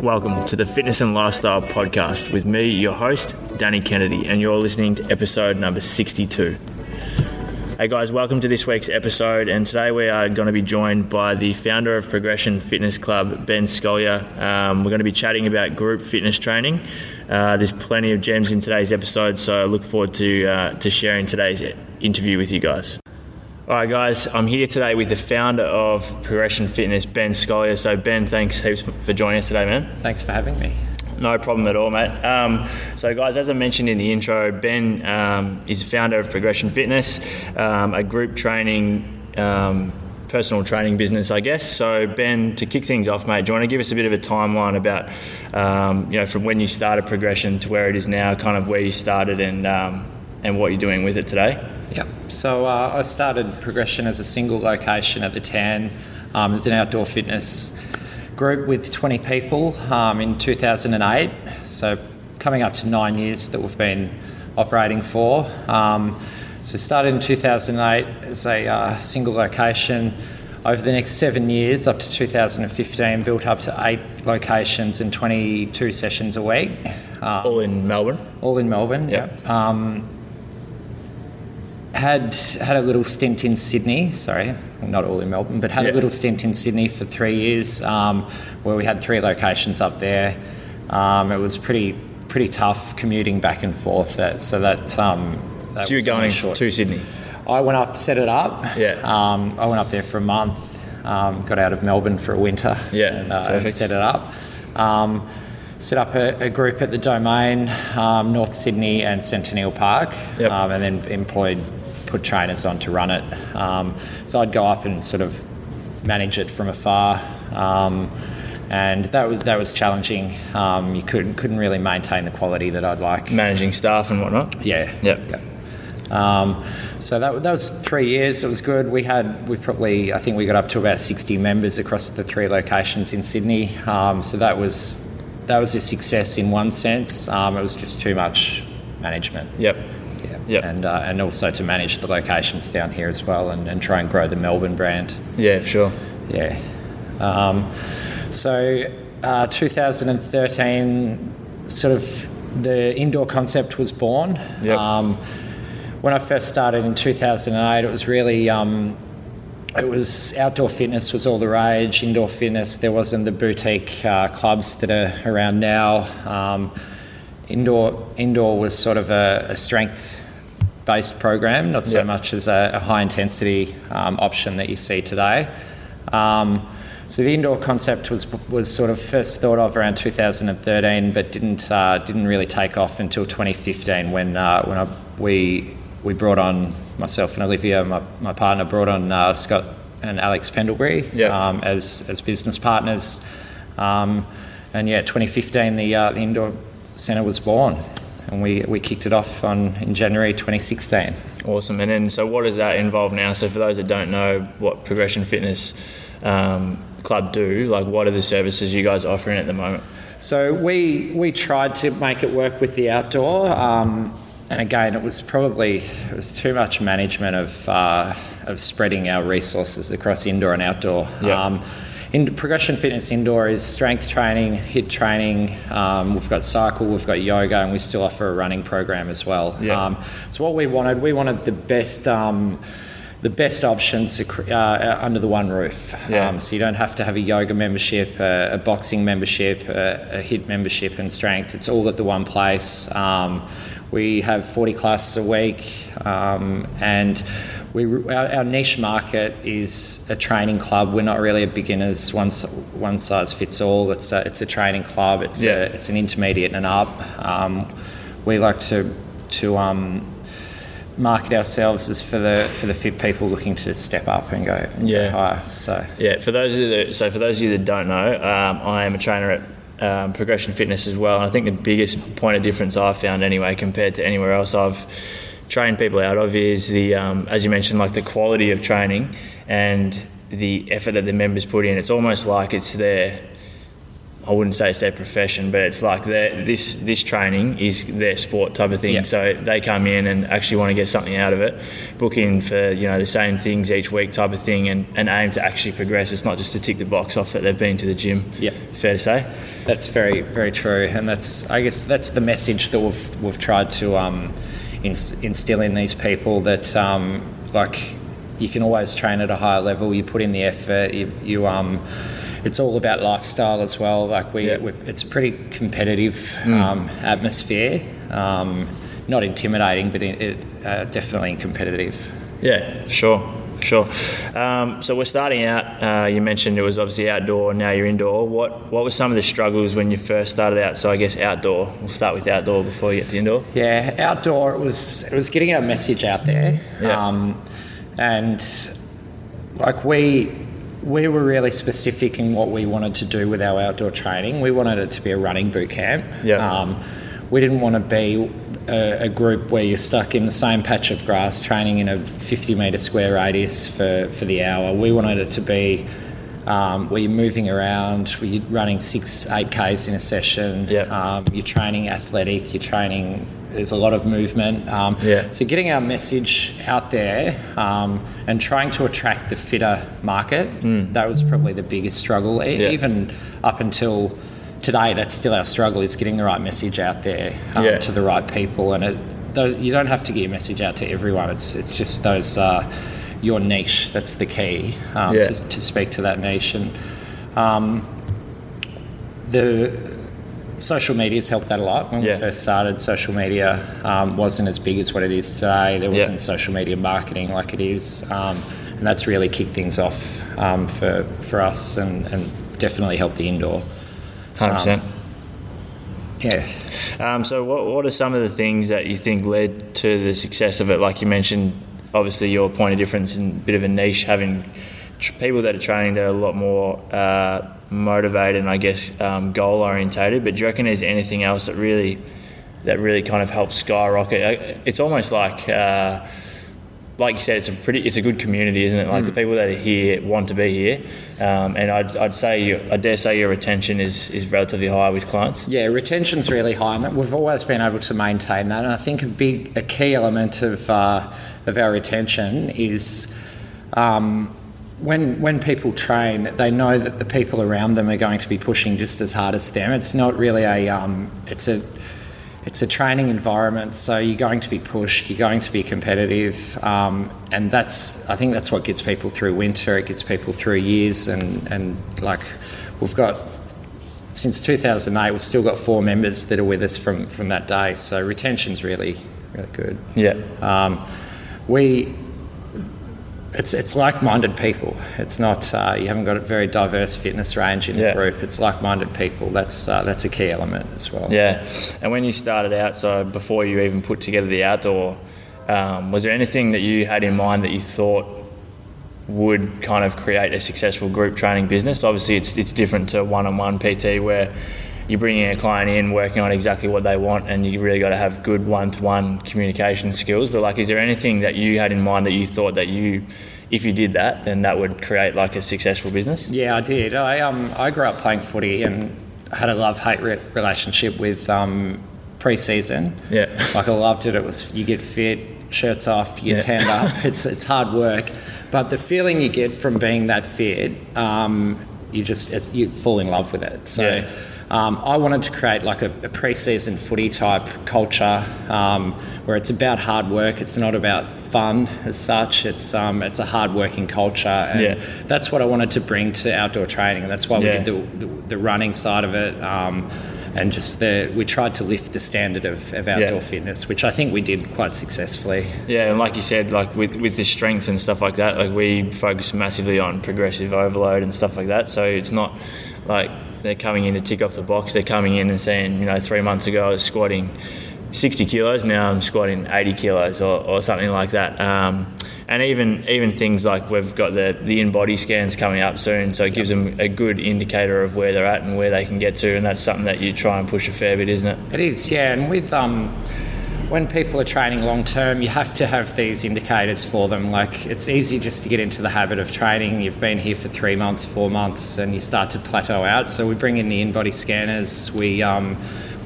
Welcome to the Fitness and Lifestyle Podcast with me, your host, Danny Kennedy, and you're listening to episode number 62. Hey guys, welcome to this week's episode, and today we are going to be joined by the founder of Progression Fitness Club, Ben Scolyer. Um, we're going to be chatting about group fitness training. Uh, there's plenty of gems in today's episode, so I look forward to uh, to sharing today's interview with you guys. All right, guys, I'm here today with the founder of Progression Fitness, Ben Scolyer. So, Ben, thanks heaps for joining us today, man. Thanks for having me. No problem at all, mate. Um, so, guys, as I mentioned in the intro, Ben um, is founder of Progression Fitness, um, a group training, um, personal training business, I guess. So, Ben, to kick things off, mate, do you want to give us a bit of a timeline about, um, you know, from when you started Progression to where it is now, kind of where you started and um, and what you're doing with it today? Yep. So uh, I started Progression as a single location at the Tan um, as an outdoor fitness group with 20 people um, in 2008. So coming up to nine years that we've been operating for. Um, so started in 2008 as a uh, single location. Over the next seven years, up to 2015, built up to eight locations and 22 sessions a week. Um, all in Melbourne. All in Melbourne. Yep. Um, had had a little stint in Sydney. Sorry, not all in Melbourne, but had yeah. a little stint in Sydney for three years, um, where we had three locations up there. Um, it was pretty pretty tough commuting back and forth. That so that. Um, that so you were going to Sydney. I went up, set it up. Yeah. Um, I went up there for a month. Um, got out of Melbourne for a winter. Yeah. And, uh, set it up. Um, set up a, a, group at the Domain, um, North Sydney, and Centennial Park, yep. um, and then employed put trainers on to run it. Um, so I'd go up and sort of manage it from afar. Um, and that was that was challenging. Um, you couldn't couldn't really maintain the quality that I'd like. Managing staff and whatnot. Yeah. Yep. yep. Um, so that, that was three years. It was good. We had we probably I think we got up to about sixty members across the three locations in Sydney. Um, so that was that was a success in one sense. Um, it was just too much management. Yep. Yeah. And, uh, and also to manage the locations down here as well and, and try and grow the Melbourne brand. Yeah, sure. Yeah. Um, so uh, 2013, sort of the indoor concept was born. Yep. Um, when I first started in 2008, it was really um, it was outdoor fitness was all the rage. Indoor fitness, there wasn't the boutique uh, clubs that are around now. Um, indoor indoor was sort of a, a strength based program, not so yep. much as a, a high intensity um, option that you see today. Um, so the indoor concept was was sort of first thought of around 2013, but didn't uh, didn't really take off until 2015 when uh, when I, we we brought on myself and Olivia, my, my partner, brought on uh, Scott and Alex Pendlebury yep. um, as as business partners. Um, and yeah, 2015 the uh, the indoor centre was born and we, we kicked it off on in January 2016. Awesome. And then, so what does that involve now? So for those that don't know what Progression Fitness um, Club do, like what are the services you guys offering at the moment? So we we tried to make it work with the outdoor, um, and again, it was probably it was too much management of uh, of spreading our resources across indoor and outdoor. Yeah. Um, in progression fitness indoor is strength training, HIIT training. Um, we've got cycle, we've got yoga, and we still offer a running program as well. Yeah. Um, so what we wanted, we wanted the best. Um, the best options uh, under the one roof. Yeah. Um, so you don't have to have a yoga membership, a, a boxing membership, a, a, HIIT membership, and strength. It's all at the one place. Um, we have 40 classes a week, um, and we, our, our, niche market is a training club. We're not really a beginners one one size fits all. It's a, it's a training club. It's yeah. a, it's an intermediate and up. Um, we like to to um, market ourselves as for the for the fit people looking to step up and go yeah higher. So yeah, for those of you that, so for those of you that don't know, um, I am a trainer at um, Progression Fitness as well. And I think the biggest point of difference I've found anyway compared to anywhere else I've trained people out of is the, um, as you mentioned, like the quality of training and the effort that the members put in. It's almost like it's their I wouldn't say it's their profession, but it's like their, this this training is their sport type of thing. Yeah. So they come in and actually want to get something out of it, book in for you know the same things each week type of thing, and, and aim to actually progress. It's not just to tick the box off that they've been to the gym. Yeah. fair to say. That's very, very true, and that's I guess that's the message that we've we've tried to um, inst- instill in these people that um, like you can always train at a higher level. You put in the effort. You, you um, it's all about lifestyle as well. Like we, Yeah. it's a pretty competitive um, atmosphere. Um, not intimidating, but it, it uh, definitely competitive. Yeah, sure, sure. Um, so we're starting out. Uh, you mentioned it was obviously outdoor. Now you're indoor. What what were some of the struggles when you first started out? So I guess outdoor. We'll start with outdoor before you get to indoor. Yeah, outdoor. It was it was getting our message out there, Yeah. um, and like we we were really specific in what we wanted to do with our outdoor training. We wanted it to be a running boot camp. Yeah. Um, we didn't want to be a, a group where you're stuck in the same patch of grass training in a 50 metre square radius for, for the hour. We wanted it to be um, where you're moving around, where you're running six, eight Ks in a session. Yeah. Um, you're training athletic, you're training, there's a lot of movement. Um, Yeah. So getting our message out there um, and trying to attract the fitter market, that was probably the biggest struggle. Mm. Yeah. Even up until today, that's still our struggle, is getting the right message out there um, Yeah. to the right people. And it, those, you don't have to get your message out to everyone. It's, it's just those, uh, your niche, that's the key, um, Yeah. to, to speak to that niche. And um, the social media has helped that a lot. When Yeah. we first started, social media um, wasn't as big as what it is today. There wasn't social media marketing like it is, um, and that's really kicked things off um, for for us, and, and definitely helped the indoor. Hundred percent. Yeah, Um, so, what, what are some of the things that you think led to the success of it? Like you mentioned, obviously your point of difference and a bit of a niche, having tr- people that are training that are a lot more uh, motivated and I guess um, goal orientated. But do you reckon there's anything else that really that really kind of helps skyrocket? Uh, It's almost like. Uh, like you said, it's a pretty, it's a good community, isn't it? Like the people that are here want to be here, um, and I'd, I'd say, you, I dare say, your retention is, is relatively high with clients. yeah. Retention's really high, and we've always been able to maintain that. And I think a big, a key element of uh, of our retention is. Um, when when people train, they know that the people around them are going to be pushing just as hard as them. It's not really a um, it's a it's a training environment, so you're going to be pushed, you're going to be competitive, um, and that's I think that's what gets people through winter. It gets people through years, and and like we've got since 2008, we've still got four members that are with us from from that day. So retention's really really good. Yeah, Um, we, it's it's like-minded people. It's not uh, you haven't got a very diverse fitness range in Yeah. the group. It's like-minded people. That's uh, that's a key element as well. Yeah, and when you started out, so before you even put together the outdoor, um, was there anything that you had in mind that you thought would kind of create a successful group training business? Obviously, it's it's different to one-on-one PT where you're bringing a client in, working on exactly what they want, and you really got to have good one-to-one communication skills. But like, is there anything that you had in mind that you thought that you, if you did that, then that would create like a successful business? Yeah, I did. I um I grew up playing footy and had a love-hate re- relationship with um, pre-season. Yeah. Like I loved it. It was you get fit, shirts off, you Yeah. tanned up. It's it's hard work, but the feeling you get from being that fit, um, you just it, you fall in love with it. So. Yeah. Um, I wanted to create like a, a pre-season footy type culture um, where it's about hard work. It's not about fun as such. It's um, it's a hard working culture, and Yeah. that's what I wanted to bring to outdoor training, and that's why we Yeah. did the, the, the running side of it, um, and just the we tried to lift the standard of, of outdoor Yeah. fitness, which I think we did quite successfully. Yeah, and like you said, like with with the strength and stuff like that, like we focus massively on progressive overload and stuff like that. So it's not like they're coming in to tick off the box. They're coming in and saying, you know, three months ago I was squatting 60 kilos, now I'm squatting 80 kilos or, or something like that. Um, and even even things like we've got the the InBody scans coming up soon, so it gives them a good indicator of where they're at and where they can get to, and that's something that you try and push a fair bit, isn't it? It is, yeah, and with um, when people are training long term, you have to have these indicators for them. Like it's easy just to get into the habit of training. You've been here for three months, four months, and you start to plateau out. So we bring in the InBody scanners. We um,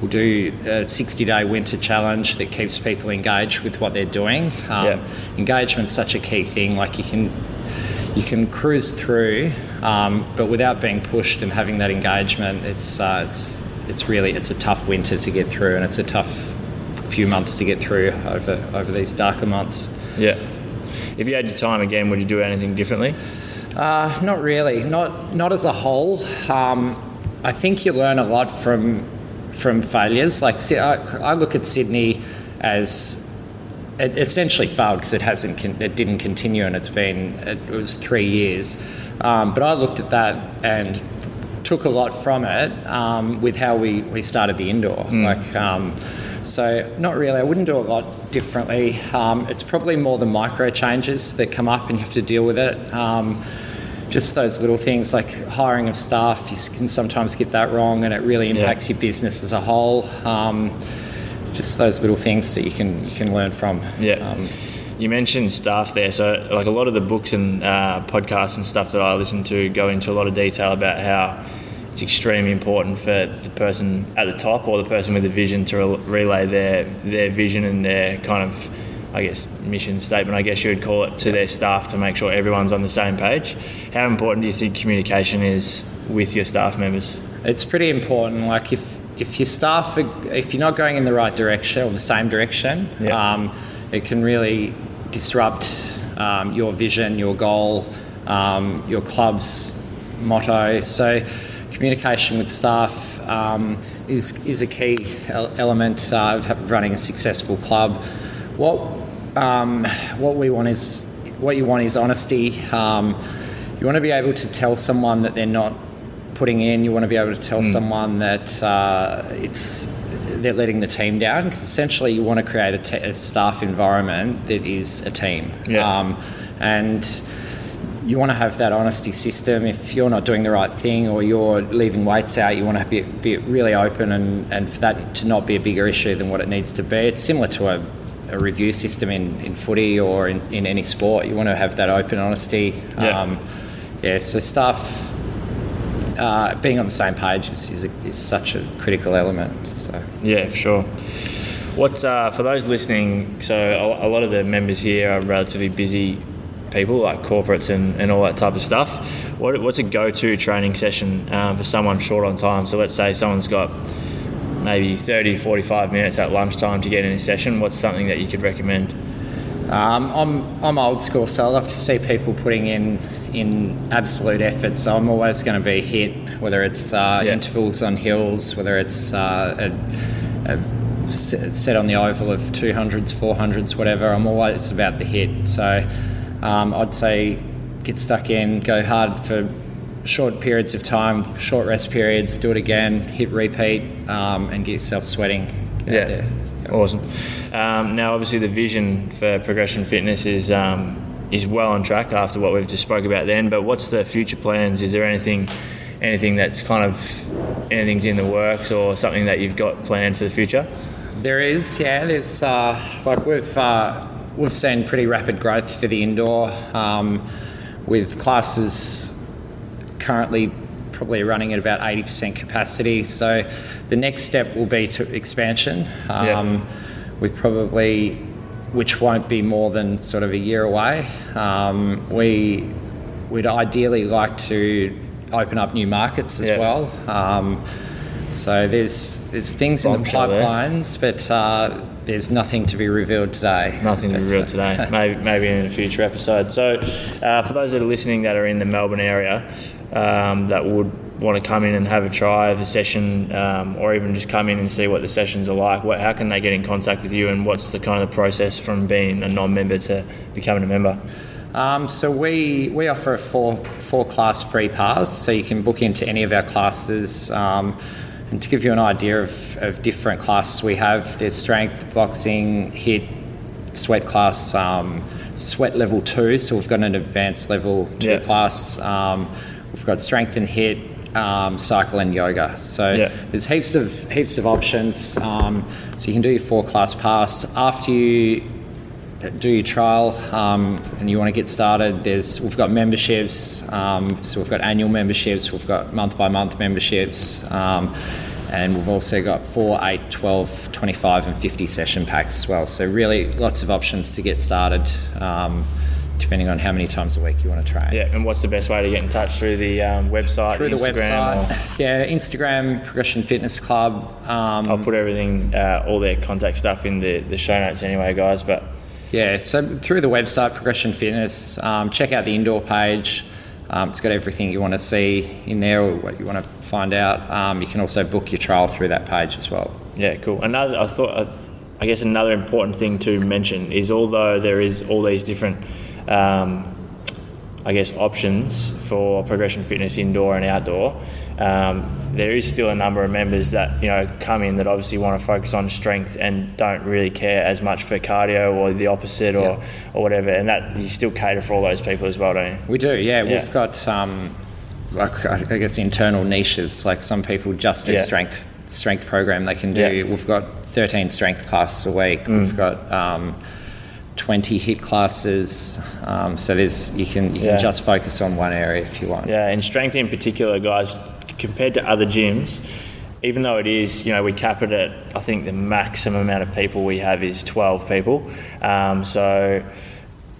will do a 60-day winter challenge that keeps people engaged with what they're doing. Um, Yeah. Engagement's such a key thing. Like you can you can cruise through, um, but without being pushed and having that engagement, it's uh, it's it's really it's a tough winter to get through, and it's a tough few months to get through over over these darker months. Yeah. If you had your time again, would you do anything differently? Uh, not really, not not as a whole. Um, I think you learn a lot from from failures. Like I, I look at Sydney as it essentially failed because it hasn't con- it didn't continue and it's been it was three years. Um, but I looked at that and took a lot from it um, with how we, we started the indoor. Like um, so, not really. I wouldn't do a lot differently. Um, it's probably more the micro changes that come up and you have to deal with it. Um, just those little things like hiring of staff, you can sometimes get that wrong, and it really impacts your business as a whole. Um, just those little things that you can you can learn from. Yeah. Um, You mentioned staff there, so like a lot of the books and uh, podcasts and stuff that I listen to go into a lot of detail about how it's extremely important for the person at the top or the person with a vision to rel- relay their their vision and their kind of, I guess, mission statement. I guess you would call it to their staff to make sure everyone's on the same page. How important do you think communication is with your staff members? It's pretty important. Like if if your staff, are, if you're not going in the right direction or the same direction, Yeah. um, it can really disrupt um, your vision, your goal, um, your club's motto. So communication with staff um, is is a key element uh, of running a successful club. What um, what we want is what you want is honesty. Um, you want to be able to tell someone that they're not putting in. You want to be able to tell someone that uh, it's they're letting the team down. Because essentially, you want to create a, te- a staff environment that is a team. Yeah. Um, and you want to have that honesty system. If you're not doing the right thing or you're leaving weights out, you want to be, be really open and, and for that to not be a bigger issue than what it needs to be. It's similar to a, a review system in, in footy or in, in any sport. You want to have that open honesty. Yeah. Um, yeah, so staff uh, being on the same page is, is, a, is such a critical element. So. Yeah, for sure. What uh, for those listening? So a, a lot of the members here are relatively busy people, like corporates and, and all that type of stuff. What, what's a go-to training session um, for someone short on time? So let's say someone's got maybe 30 to 45 minutes at lunchtime to get in a session. What's something that you could recommend? Um, I'm, I'm old school, so I love to see people putting in in absolute effort. So I'm always going to be HIIT, whether it's uh, Yeah. intervals on hills, whether it's uh, a, a set set on the oval of 200s, 400s, whatever. I'm always about the HIIT. So um, I'd say get stuck in, go hard for short periods of time, short rest periods, do it again, hit repeat, um, and get yourself sweating. Get there. Awesome. Um, now, obviously, the vision for progression fitness is um, is well on track after what we've just spoke about then. But what's the future plans? Is there anything anything that's kind of anything's in the works or something that you've got planned for the future? There is, yeah. There's uh, like we've uh, we've seen pretty rapid growth for the indoor, um, with classes currently probably running at about eighty percent capacity. So the next step will be to expansion. Um, We probably, which won't be more than sort of a year away. Um, we would ideally like to open up new markets as Yeah. well. Um, so there's there's things in the Bombshell there. pipelines, but uh, there's nothing to be revealed today. Nothing to But, reveal uh, today. maybe, maybe in a future episode. So, uh, for those that are listening that are in the Melbourne area um, that would want to come in and have a try of a session, um, or even just come in and see what the sessions are like, what, how can they get in contact with you, and what's the kind of process from being a non-member to becoming a member? Um, so we we offer a four four class free pass, so you can book into any of our classes. Um, and to give you an idea of, of different classes we have, there's strength, boxing, HIIT, sweat class, um, sweat level two. So we've got an advanced level two Yeah. class. Um, we've got strength and HIIT, um, cycle and yoga. So Yeah. there's heaps of heaps of options. Um, so you can do your four class pass after you do your trial um, and you want to get started. There's we've got memberships. Um, so we've got annual memberships. We've got month by month memberships. Um, and we've also got 4, 8, 12, 25 and 50 session packs as well. So really lots of options to get started um, depending on how many times a week you want to train. Yeah, and what's the best way to get in touch through the um, website, Through the Instagram? website, yeah, Instagram, Progression Fitness Club. Um, I'll put everything, uh, all their contact stuff in the, the show notes anyway, guys. But Yeah, so through the website, Progression Fitness, um, check out the indoor page. Um, it's got everything you want to see in there or what you want to find out. Um, you can also book your trial through that page as well. Yeah, cool. Another, I thought, uh, I guess another important thing to mention is although there is all these different, um, I guess, options for progression fitness indoor and outdoor, um, there is still a number of members that you know come in that obviously want to focus on strength and don't really care as much for cardio or the opposite or, Yeah. or whatever, and that you still cater for all those people as well, don't you? We do, yeah. Yeah. We've got, um, like, I guess, internal niches. Like some people just do Yeah. strength strength program they can do. We've got 13 strength classes a week. We've got um, 20 HIIT classes. Um, so there's you can you Yeah. can just focus on one area if you want. Yeah, and strength in particular, guys, compared to other gyms, even though it is, you know, we cap it at, I think the maximum amount of people we have is 12 people. Um, so,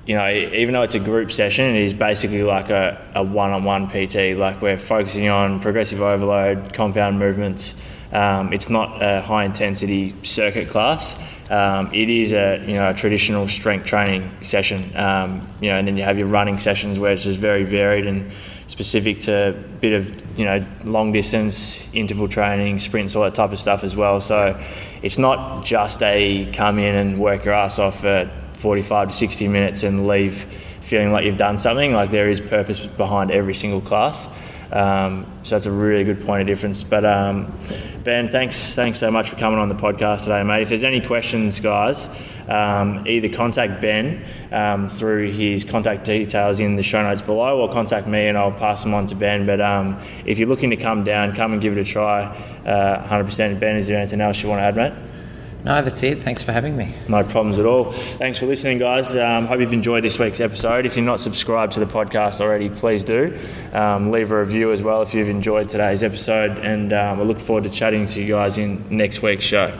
you know, even though it's a group session, it is basically like a, a one-on-one PT. Like we're focusing on progressive overload, compound movements. Um, it's not a high-intensity circuit class. Um, it is a you know a traditional strength training session. Um, you know, and then you have your running sessions where it's just very varied and specific to a bit of you know long distance interval training, sprints, all that type of stuff as well. So it's not just a come in and work your ass off 45 to 60 minutes and leave feeling like you've done something. Like there is purpose behind every single class. Um, so that's a really good point of difference. But um, Ben, thanks, thanks so much for coming on the podcast today, mate. If there's any questions, guys, um, either contact Ben um, through his contact details in the show notes below, or contact me and I'll pass them on to Ben. But um, if you're looking to come down, come and give it a try. Uh, 100%. Ben, is there anything else you want to add, mate? No, that's it. Thanks for having me. No problems at all. Thanks for listening, guys. Um, hope you've enjoyed this week's episode. If you're not subscribed to the podcast already, please do. Um, leave a review as well if you've enjoyed today's episode, and um, I look forward to chatting to you guys in next week's show.